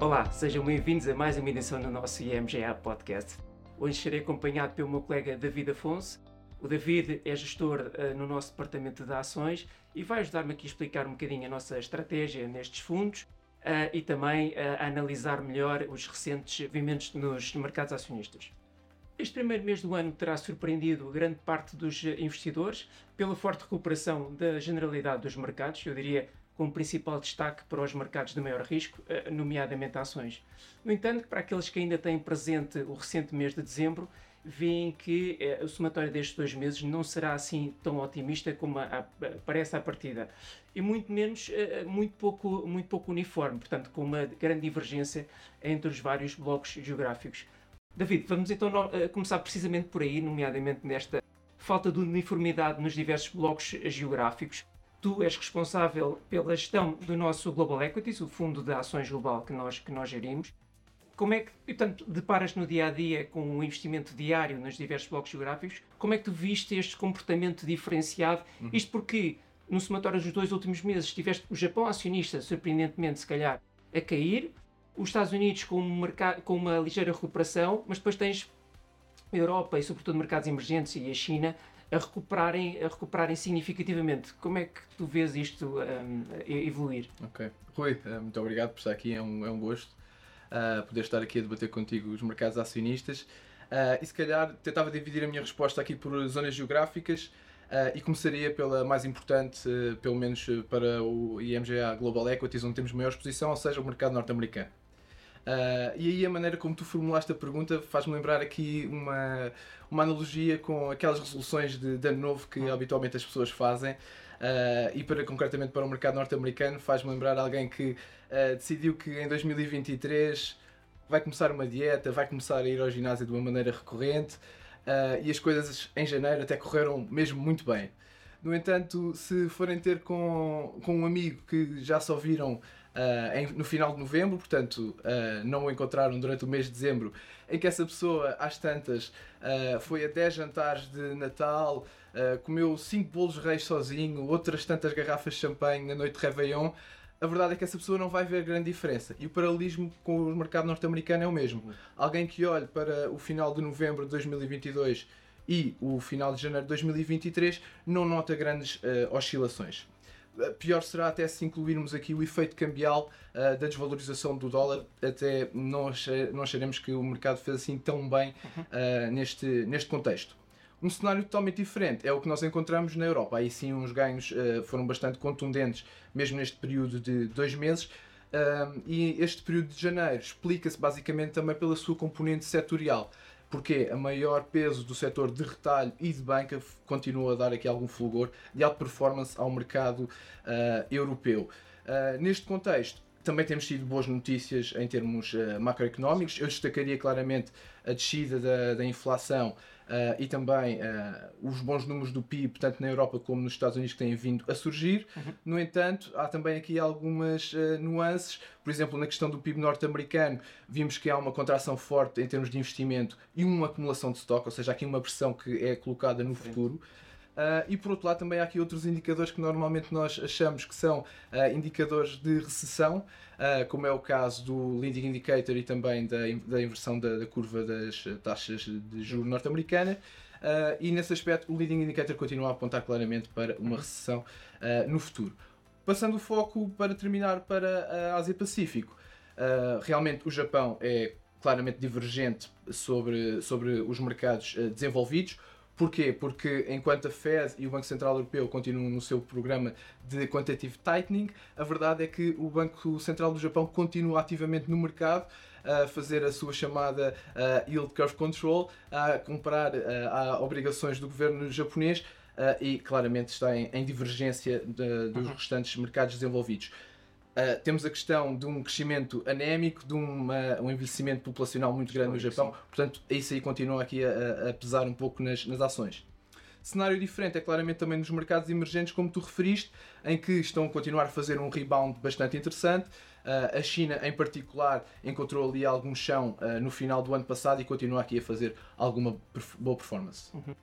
Olá, sejam bem-vindos a mais uma edição do nosso IMGA Podcast. Hoje estarei acompanhado pelo meu colega David Afonso. O David é gestor uh, no nosso departamento de ações e vai ajudar-me aqui a explicar um bocadinho a nossa estratégia nestes fundos uh, e também uh, a analisar melhor os recentes movimentos nos mercados acionistas. Este primeiro mês do ano terá surpreendido grande parte dos investidores pela forte recuperação da generalidade dos mercados, eu diria com principal destaque para os mercados de maior risco, eh, nomeadamente ações. No entanto, para aqueles que ainda têm presente o recente mês de dezembro, veem que eh, o somatório destes dois meses não será assim tão otimista como a, parece à partida. E muito menos, eh, muito pouco, muito pouco uniforme, portanto, com uma grande divergência entre os vários blocos geográficos. David, vamos então começar precisamente por aí, nomeadamente nesta falta de uniformidade nos diversos blocos geográficos tu és responsável pela gestão do nosso Global Equities, o fundo de ações global que nós, que nós gerimos. Como é que, portanto, deparas no dia a dia com o investimento diário nos diversos blocos geográficos? Como é que tu viste este comportamento diferenciado? Uhum. Isto porque, no somatório dos dois últimos meses, tiveste o Japão acionista, surpreendentemente, se calhar, a cair, os Estados Unidos com, um mercado, com uma ligeira recuperação, mas depois tens a Europa e, sobretudo, mercados emergentes e a China a recuperarem, a recuperarem significativamente. Como é que tu vês isto um, evoluir? Ok. Rui, eh, muito obrigado por estar aqui, é um, é um gosto uh, poder estar aqui a debater contigo os mercados acionistas. Uh, e se calhar tentava dividir a minha resposta aqui por zonas geográficas uh, e começaria pela mais importante, pelo menos para o IMGA Global Equities, onde temos maior exposição, ou seja, o mercado norte-americano. Uh, e aí a maneira como tu formulaste a pergunta faz-me lembrar aqui uma, uma analogia com aquelas resoluções de, de ano novo que uhum. habitualmente as pessoas fazem. Uh, e para concretamente para o mercado norte-americano faz-me lembrar alguém que uh, decidiu que em 2023 vai começar uma dieta, vai começar a ir ao ginásio de uma maneira recorrente e as coisas em janeiro até correram mesmo muito bem. No entanto, se forem ter com, com um amigo que já só viram uh, em, no final de novembro, portanto uh, não o encontraram durante o mês de dezembro, em que essa pessoa, às tantas, uh, foi a 10 jantares de Natal, comeu 5 bolos reis sozinho, outras tantas garrafas de champanhe na noite de Réveillon, a verdade é que essa pessoa não vai ver grande diferença. E o paralelismo com o mercado norte-americano é o mesmo. Alguém que olhe para o final de novembro de 2022 e o final de janeiro de 2023 não nota grandes oscilações. Pior será até se incluirmos aqui o efeito cambial uh, da desvalorização do dólar, até não, achar, não acharemos que o mercado fez assim tão bem uh, neste, neste contexto. Um cenário totalmente diferente é o que nós encontramos na Europa. Aí sim, os ganhos uh, foram bastante contundentes, mesmo neste período de dois meses. e este período de janeiro explica-se basicamente também pela sua componente setorial porque a maior peso do setor de retalho e de banca continua a dar aqui algum fulgor de alta performance ao mercado uh, europeu. Uh, neste contexto, também temos tido boas notícias em termos uh, macroeconómicos. Eu destacaria claramente a descida da, da inflação uh, e também uh, os bons números do PIB, tanto na Europa como nos Estados Unidos, que têm vindo a surgir. Uhum. No entanto, há também aqui algumas nuances. Por exemplo, na questão do PIB norte-americano, vimos que há uma contração forte em termos de investimento e uma acumulação de estoque, ou seja, aqui uma pressão que é colocada no futuro. Uh, e por outro lado, também há aqui outros indicadores que normalmente nós achamos que são uh, indicadores de recessão, uh, como é o caso do Leading Indicator e também da, da inversão da, da curva das taxas de juros norte-americana. e nesse aspecto, o Leading Indicator continua a apontar claramente para uma recessão no futuro. Passando o foco para terminar para a Ásia-Pacífico, realmente o Japão é claramente divergente sobre, sobre os mercados desenvolvidos Porquê? Porque enquanto a Fed e o Banco Central Europeu continuam no seu programa de quantitative tightening, a verdade é que o Banco Central do Japão continua ativamente no mercado a fazer a sua chamada yield curve control, a comprar uh, obrigações do governo japonês e claramente está em, divergência dos uhum. restantes mercados desenvolvidos. Uh, temos a questão de um crescimento anémico, de uma, um envelhecimento populacional muito grande no Japão, portanto, isso aí continua aqui a, a pesar um pouco nas, nas ações. Cenário diferente é claramente também nos mercados emergentes, como tu referiste, em que estão a continuar a fazer um rebound bastante interessante. Uh, a China, em particular, encontrou ali algum chão uh, no final do ano passado e continua aqui a fazer alguma perf boa performance. Uhum.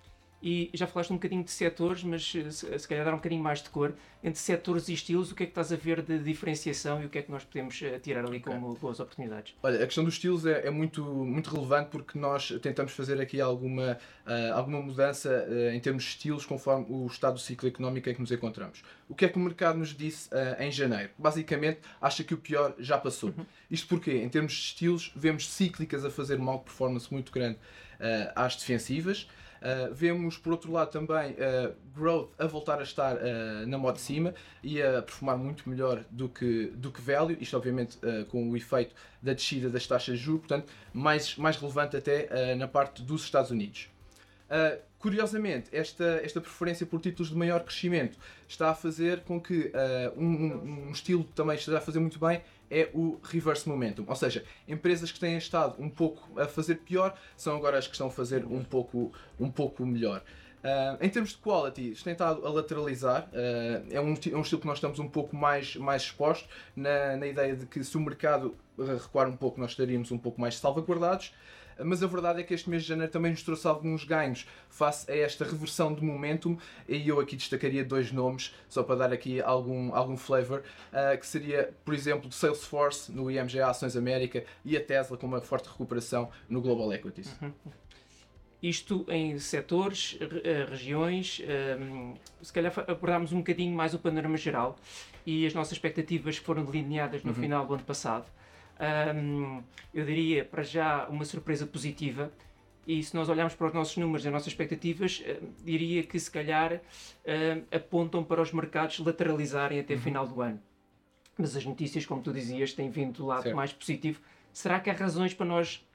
E já falaste um bocadinho de setores, mas eh, se, calhar dar um bocadinho mais de cor. Entre setores e estilos, o que é que estás a ver de diferenciação e o que é que nós podemos uh, tirar ali okay. como boas oportunidades? Olha, a questão dos estilos é, é, muito, muito relevante porque nós tentamos fazer aqui alguma, uh, alguma mudança uh, em termos de estilos conforme o estado do ciclo económico em que nos encontramos. O que é que o mercado nos disse em janeiro? Basicamente, acha que o pior já passou. Uhum. Isto porque, em termos de estilos, vemos cíclicas a fazer uma performance muito grande às defensivas. Uh, vemos, por outro lado, também uh, growth a voltar a estar uh, na moda de cima e a performar muito melhor do que, do que value, isto obviamente com o efeito da descida das taxas de juros, portanto, mais, mais relevante até na parte dos Estados Unidos. Curiosamente, esta, esta preferência por títulos de maior crescimento está a fazer com que uh, um, um, estilo também esteja a fazer muito bem é o reverse momentum, ou seja, empresas que têm estado um pouco a fazer pior são agora as que estão a fazer um pouco, um pouco melhor. Uh, em termos de quality, tem estado a lateralizar. Uh, é, um, é um estilo que nós estamos um pouco mais, mais expostos, na, na ideia de que se o mercado recuar um pouco, nós estaríamos um pouco mais salvaguardados mas a verdade é que este mês de janeiro também nos trouxe alguns ganhos face a esta reversão de momentum e eu aqui destacaria dois nomes, só para dar aqui algum, algum flavor, uh, que seria, por exemplo, Salesforce no IMGA Ações América e a Tesla com uma forte recuperação no Global Equities. Uhum. Isto em setores, eh, regiões, um, se calhar abordámos um bocadinho mais o panorama geral e as nossas expectativas foram delineadas no uhum. final do ano passado um, eu diria, para já, uma surpresa positiva. E se nós olharmos para os nossos números e as nossas expectativas, uh, diria que se calhar uh, apontam para os mercados lateralizarem até uhum. final do ano. Mas as notícias, como tu dizias, têm vindo do lado certo. mais positivo. Será que há razões para nós,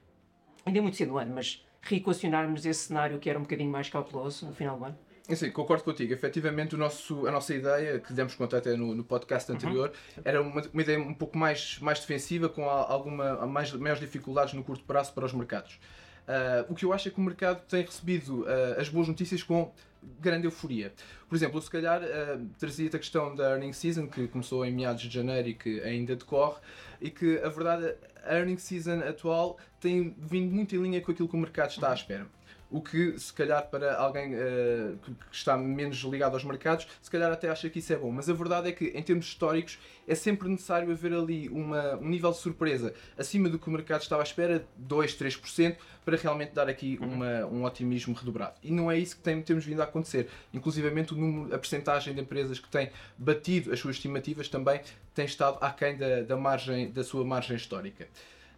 ainda é muito cedo no ano, mas reequacionarmos esse cenário que era um bocadinho mais cauteloso no final do ano? Sim, concordo contigo. Efetivamente, o nosso, a nossa ideia, que demos conta até no, no podcast uhum. anterior, uhum. era uma, uma, ideia um pouco mais, mais defensiva, com alguma mais, maiores dificuldades no curto prazo para os mercados. Uh, o que eu acho é que o mercado tem recebido uh, as boas notícias com grande euforia. Por exemplo, se calhar uh, trazia-te a questão da earning season, que começou em meados de janeiro e que ainda decorre, e que a verdade, a earning season atual tem vindo muito em linha com aquilo que o mercado está à espera o que se calhar para alguém uh, que está menos ligado aos mercados, se calhar até acha que isso é bom. Mas a verdade é que em termos históricos é sempre necessário haver ali uma, um nível de surpresa acima do que o mercado estava à espera, 2, 3%, para realmente dar aqui uhum. uma, um otimismo redobrado. E não é isso que tem, temos vindo a acontecer. Inclusivamente o número, a percentagem de empresas que têm batido as suas estimativas também tem estado aquém da, da, margem, da sua margem histórica.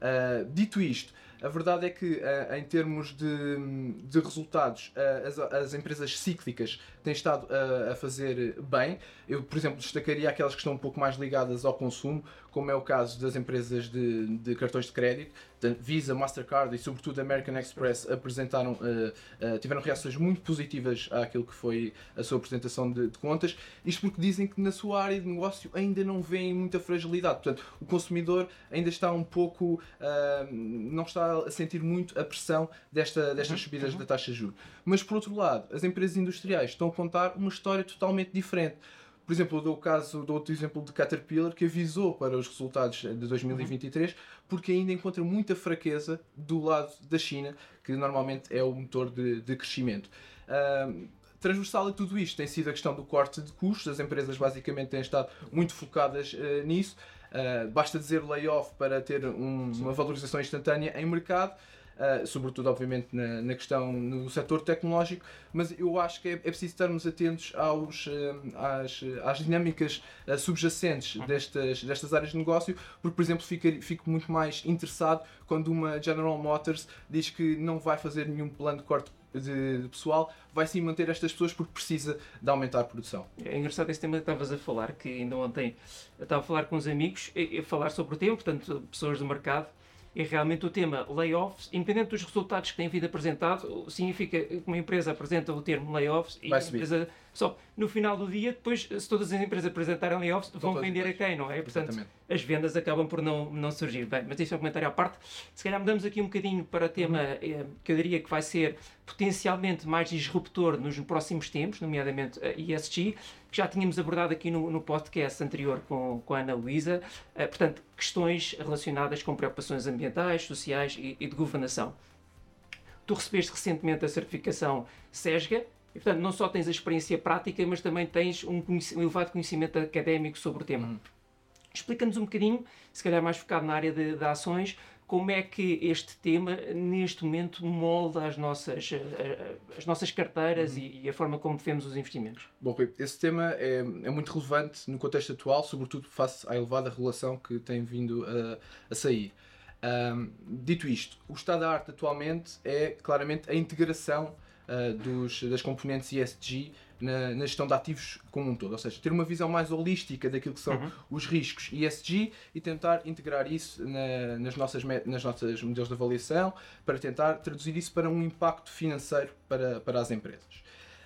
Uh, dito isto, a verdade é que, uh, em termos de, de resultados, uh, as, as, empresas cíclicas têm estado uh, a fazer bem. Eu, por exemplo, destacaria aquelas que estão um pouco mais ligadas ao consumo, como é o caso das empresas de, de cartões de crédito. Visa, Mastercard e, sobretudo, American Express apresentaram, tiveram reações muito positivas àquilo que foi a sua apresentação de, de contas. Isto porque dizem que na sua área de negócio ainda não veem muita fragilidade. Portanto, o consumidor ainda está um pouco. não está a sentir muito a pressão desta, destas uhum, subidas uhum. da taxa de juros. Mas, por outro lado, as empresas industriais estão a contar uma história totalmente diferente. Por exemplo, eu dou o caso, dou outro exemplo de Caterpillar, que avisou para os resultados de 2023, uhum. porque ainda encontra muita fraqueza do lado da China, que normalmente é o motor de, de crescimento. Uh, transversal a tudo isto tem sido a questão do corte de custos, as empresas basicamente têm estado muito focadas uh, nisso. Uh, basta dizer layoff para ter um, uma valorização instantânea em mercado. Uh, sobretudo, obviamente, na, na, questão no setor tecnológico, mas eu acho que é, é preciso estarmos atentos aos, uh, às, às dinâmicas uh, subjacentes uhum. destas, destas áreas de negócio, porque, por exemplo, fico, fico muito mais interessado quando uma General Motors diz que não vai fazer nenhum plano de corte de, de, pessoal, vai sim manter estas pessoas porque precisa de aumentar a produção. É engraçado esse tema que estavas a falar, que ainda ontem eu estava a falar com uns amigos, e falar sobre o tema, portanto, pessoas do mercado, e realmente o tema layoffs, independente dos resultados que têm vindo apresentado, significa que uma empresa apresenta o termo layoffs e a empresa só no final do dia, depois, se todas as empresas apresentarem layoffs, vão vender a quem, não é? Portanto, Exatamente. as vendas acabam por não, não surgir. Bem, mas isso é um comentário à parte. Se calhar mudamos aqui um bocadinho para o tema uhum. eh, que eu diria que vai ser potencialmente mais disruptor nos próximos tempos, nomeadamente a ESG, que já tínhamos abordado aqui no, no podcast anterior com, com a Ana Luísa. Uh, portanto, questões relacionadas com preocupações ambientais, sociais e, e de governação. Tu recebeste recentemente a certificação SESGA, E, portanto, não só tens a experiência prática, mas também tens um, um elevado conhecimento académico sobre o tema. Uhum. Explica-nos um bocadinho, se calhar mais focado na área de, de ações, como é que este tema, neste momento, molda as nossas, eh, eh, as nossas carteiras uhum. e, a forma como defendemos os investimentos? Bom, esse tema é, é, muito relevante no contexto atual, sobretudo face à elevada regulação que tem vindo a, a sair. Um, dito isto, o estado da arte atualmente é claramente a integração uh, dos, das componentes ESG na, na, gestão de ativos como um todo, ou seja, ter uma visão mais holística daquilo que são uhum. os riscos ESG e tentar integrar isso na, nas, nossas, nas nossas modelos de avaliação para tentar traduzir isso para um impacto financeiro para, para as empresas.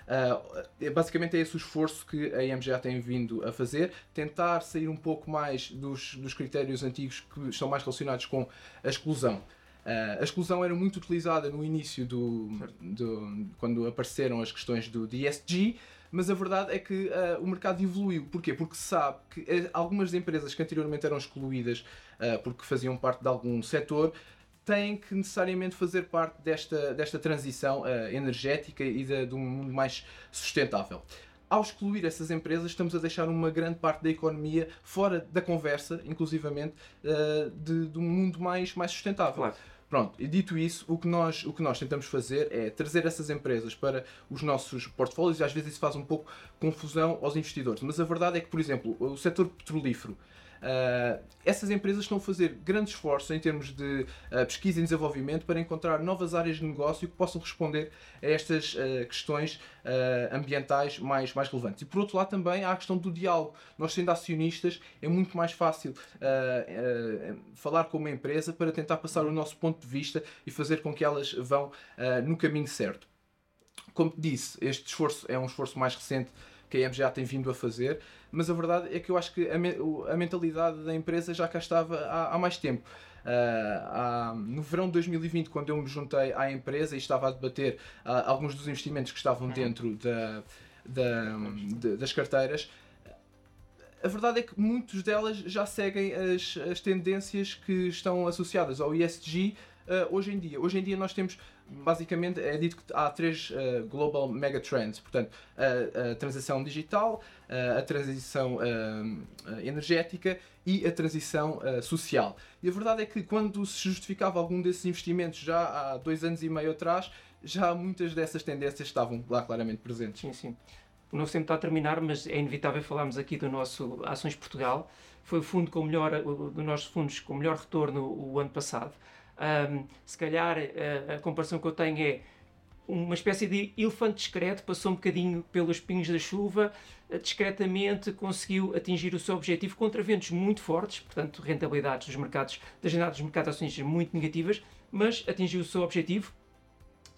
Uh, basicamente é esse o esforço que a IMGA tem vindo a fazer, tentar sair um pouco mais dos, dos critérios antigos que estão mais relacionados com a exclusão. Uh, a exclusão era muito utilizada no início do, do, quando apareceram as questões do ESG, mas a verdade é que uh, o mercado evoluiu. Porquê? Porque se sabe que uh, algumas empresas que anteriormente eram excluídas porque faziam parte de algum setor têm que necessariamente fazer parte desta, desta transição energética e de, de um mundo mais sustentável ao excluir essas empresas, estamos a deixar uma grande parte da economia fora da conversa, inclusivamente, uh, de, de um mundo mais, mais sustentável. Claro. Pronto, e dito isso, o que, nós, o que nós tentamos fazer é trazer essas empresas para os nossos portfólios e às vezes isso faz um pouco confusão aos investidores. Mas a verdade é que, por exemplo, o setor petrolífero Uh, essas empresas estão a fazer grandes esforços em termos de uh, pesquisa e desenvolvimento para encontrar novas áreas de negócio que possam responder a estas uh, questões ambientais mais, mais relevantes. E por outro lado também há a questão do diálogo. Nós sendo acionistas é muito mais fácil falar com uma empresa para tentar passar o nosso ponto de vista e fazer com que elas vão no caminho certo. Como disse, este esforço é um esforço mais recente que a EM já tem vindo a fazer, mas a verdade é que eu acho que a, me, a mentalidade da empresa já cá estava há, há mais tempo. Uh, há, no verão de 2020, quando eu me juntei à empresa e estava a debater uh, alguns dos investimentos que estavam uhum. dentro da, da, de, das carteiras, a verdade é que muitas delas já seguem as, as tendências que estão associadas ao ESG uh, hoje em dia. Hoje em dia nós temos basicamente é dito que há três uh, global megatrends, portanto, a, a transição digital, uh, a transição energética e a transição social. E a verdade é que quando se justificava algum desses investimentos já há dois anos e meio atrás, já muitas dessas tendências estavam lá claramente presentes. Sim, sim. O nosso tempo está a terminar, mas é inevitável falarmos aqui do nosso Ações Portugal. Foi o fundo com melhor, dos nossos fundos com melhor retorno o ano passado. Um, se calhar a, a, comparação que eu tenho é uma espécie de elefante discreto, passou um bocadinho pelos pingos da chuva, eh, discretamente conseguiu atingir o seu objetivo contra ventos muito fortes, portanto, rentabilidades dos mercados, das jornadas dos mercados acionistas muito negativas, mas atingiu o seu objetivo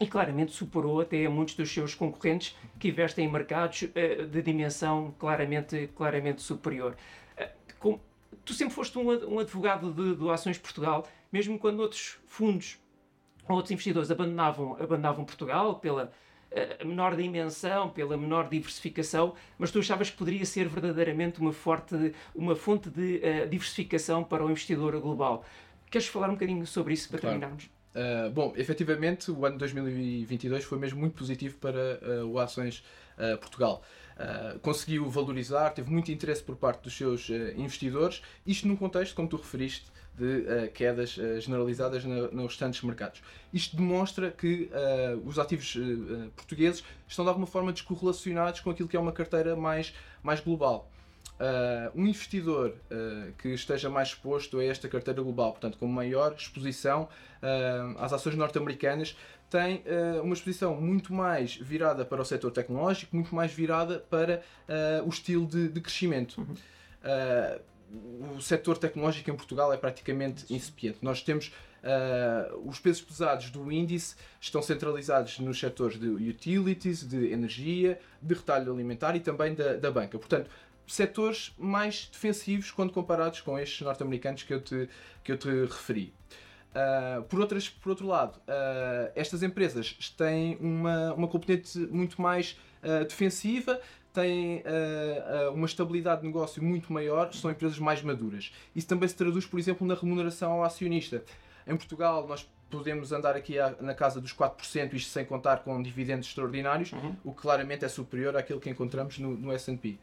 e claramente superou até muitos dos seus concorrentes que investem em mercados uh, de dimensão claramente, claramente superior. Uh, com, tu sempre foste um, um advogado de Ações Portugal mesmo quando outros fundos ou outros investidores abandonavam, abandonavam Portugal pela uh, menor dimensão, pela menor diversificação, mas tu achavas que poderia ser verdadeiramente uma, forte, uma fonte de uh, diversificação para o investidor global. Queres falar um bocadinho sobre isso para claro. terminarmos? Uh, bom, efetivamente o ano 2022 foi mesmo muito positivo para uh, o Ações uh, Portugal. conseguiu valorizar, teve muito interesse por parte dos seus investidores, isto num contexto, como tu referiste, de uh, quedas uh, generalizadas no, nos restantes mercados. Isto demonstra que uh, os ativos portugueses estão de alguma forma descorrelacionados com aquilo que é uma carteira mais, mais global. um investidor que esteja mais exposto a esta carteira global, portanto, com maior exposição às ações norte-americanas, tem uh, uma exposição muito mais virada para o setor tecnológico, muito mais virada para uh, o estilo de, de crescimento. Uhum. Uh, o setor tecnológico em Portugal é praticamente incipiente. Nós temos uh, os pesos pesados do índice estão centralizados nos setores de utilities, de energia, de retalho alimentar e também da, da banca. Portanto, setores mais defensivos quando comparados com estes norte-americanos que eu te, que eu te referi. Uh, por, outras, por outro lado, uh, estas empresas têm uma, uma componente muito mais uh, defensiva, têm uma estabilidade de negócio muito maior, são empresas mais maduras. Isso também se traduz, por exemplo, na remuneração ao acionista. Em Portugal, nós podemos andar aqui na casa dos 4%, isto sem contar com dividendos extraordinários, uhum. o que claramente é superior àquilo que encontramos no, no S&P.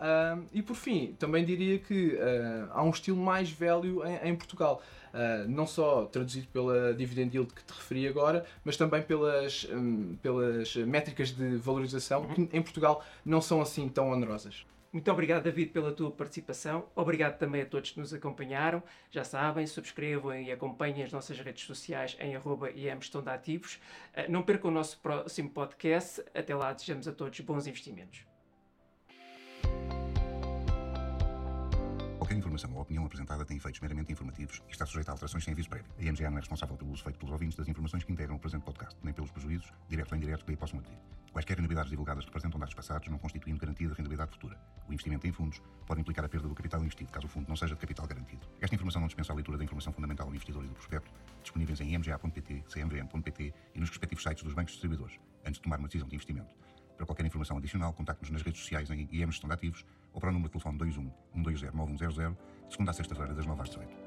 Uh, e por fim, também diria que uh, há um estilo mais velho em, em Portugal. Uh, não só traduzido pela dividend yield que te referi agora, mas também pelas, um, pelas métricas de valorização uhum. que em Portugal não são assim tão onerosas. Muito obrigado, David, pela tua participação. Obrigado também a todos que nos acompanharam. Já sabem, subscrevam e acompanhem as nossas redes sociais em arroba Ativos. Não percam o nosso próximo podcast. Até lá, desejamos a todos bons investimentos. Informação ou opinião apresentada tem efeitos meramente informativos e está sujeita a alterações sem aviso prévio. A IMGA não é responsável pelo uso feito pelos ouvintes das informações que integram o presente podcast, nem pelos prejuízos, diretos ou indiretos, que aí possam adquirir. Quaisquer rendibilidades divulgadas representam dados passados, não constituindo garantia de rendibilidade futura. O investimento em fundos pode implicar a perda do capital investido, caso o fundo não seja de capital garantido. Esta informação não dispensa a leitura da informação fundamental do investidor e do prospecto, disponíveis em imga.pt, cmvm.pt e nos respectivos sites dos bancos distribuidores, antes de tomar uma decisão de investimento. Para qualquer informação adicional, contacte-nos nas redes sociais em IM Gestão Ativos ou para o número de telefone 21 120 9100, segunda a sexta-feira, das 9 às 18.